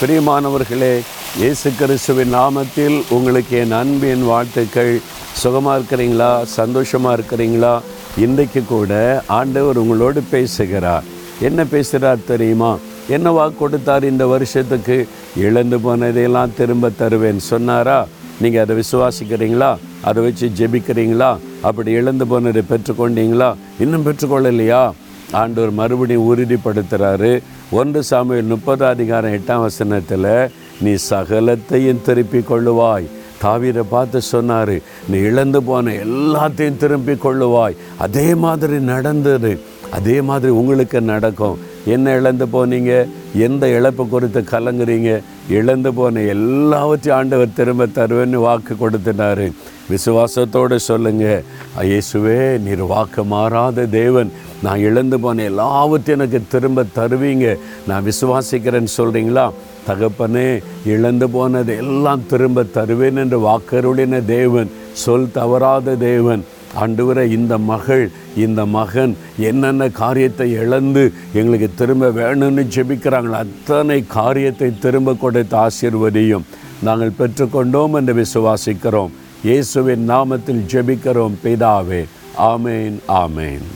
பிரியமானவர்களே இயேசு கிறிஸ்துவின் நாமத்தில் உங்களுக்கு என் அன்பின் வாழ்த்துக்கள். சுகமாக இருக்கிறீங்களா? சந்தோஷமாக இருக்கிறீங்களா? இன்றைக்கு கூட ஆண்டவர் உங்களோடு பேசுகிறார். என்ன பேசுகிறார் தெரியுமா? என்ன வாக்கு கொடுத்தார் இந்த வருஷத்துக்கு? இழந்து போனதையெல்லாம் திரும்ப தருவேன். சொன்னாரா? நீங்கள் அதை விசுவாசிக்கிறீங்களா? அதை வச்சு ஜெபிக்கிறீங்களா? அப்படி இழந்து போனதை பெற்றுக்கொண்டீங்களா? இன்னும் பெற்றுக்கொள்ளலையா? ஆண்டவர் மறுபடியும் உறுதிப்படுத்துகிறாரு ஒன்று சாமியில் முப்பது அதிகாரம் எட்டாம் வசனத்தில் நீ சகலத்தையும் திருப்பி கொள்ளுவாய். தாவீரை பார்த்து சொன்னார் நீ இழந்து போன எல்லாத்தையும் திரும்பி கொள்ளுவாய். அதே மாதிரி நடந்தது. அதே மாதிரி உங்களுக்கு நடக்கும். என்ன இழந்து போனீங்க? எந்த இழப்பு குறித்து கலங்குறீங்க? இழந்து போன எல்லாவற்றையும் ஆண்டவர் திரும்ப தருவேன்னு வாக்கு கொடுத்துட்டாரு. விசுவாசத்தோடு சொல்லுங்க ஐயேசுவே நீர் வாக்கு மாறாத தேவன். நான் இழந்து போன எல்லாவற்றையும் எனக்கு திரும்ப தருவீங்க. நான் விசுவாசிக்கிறேன்னு சொல்கிறீங்களா தகப்பனே இழந்து போனது எல்லாம் திரும்ப தருவேன் என்று வாக்கருளின தேவன் சொல் தவறாத தேவன். ஆண்டவரை இந்த மகள் இந்த மகன் என்னென்ன காரியத்தை இழந்து எங்களுக்கு திரும்ப வேணும்னு ஜெபிக்கிறாங்களோ அத்தனை காரியத்தை திரும்ப கொடுத்து ஆசீர்வதியும் நாங்கள் பெற்றுக்கொண்டோம் என்று விசுவாசிக்கிறோம். இயேசுவின் நாமத்தில் ஜெபிக்கிறோம் பிதாவே. ஆமேன் ஆமேன்.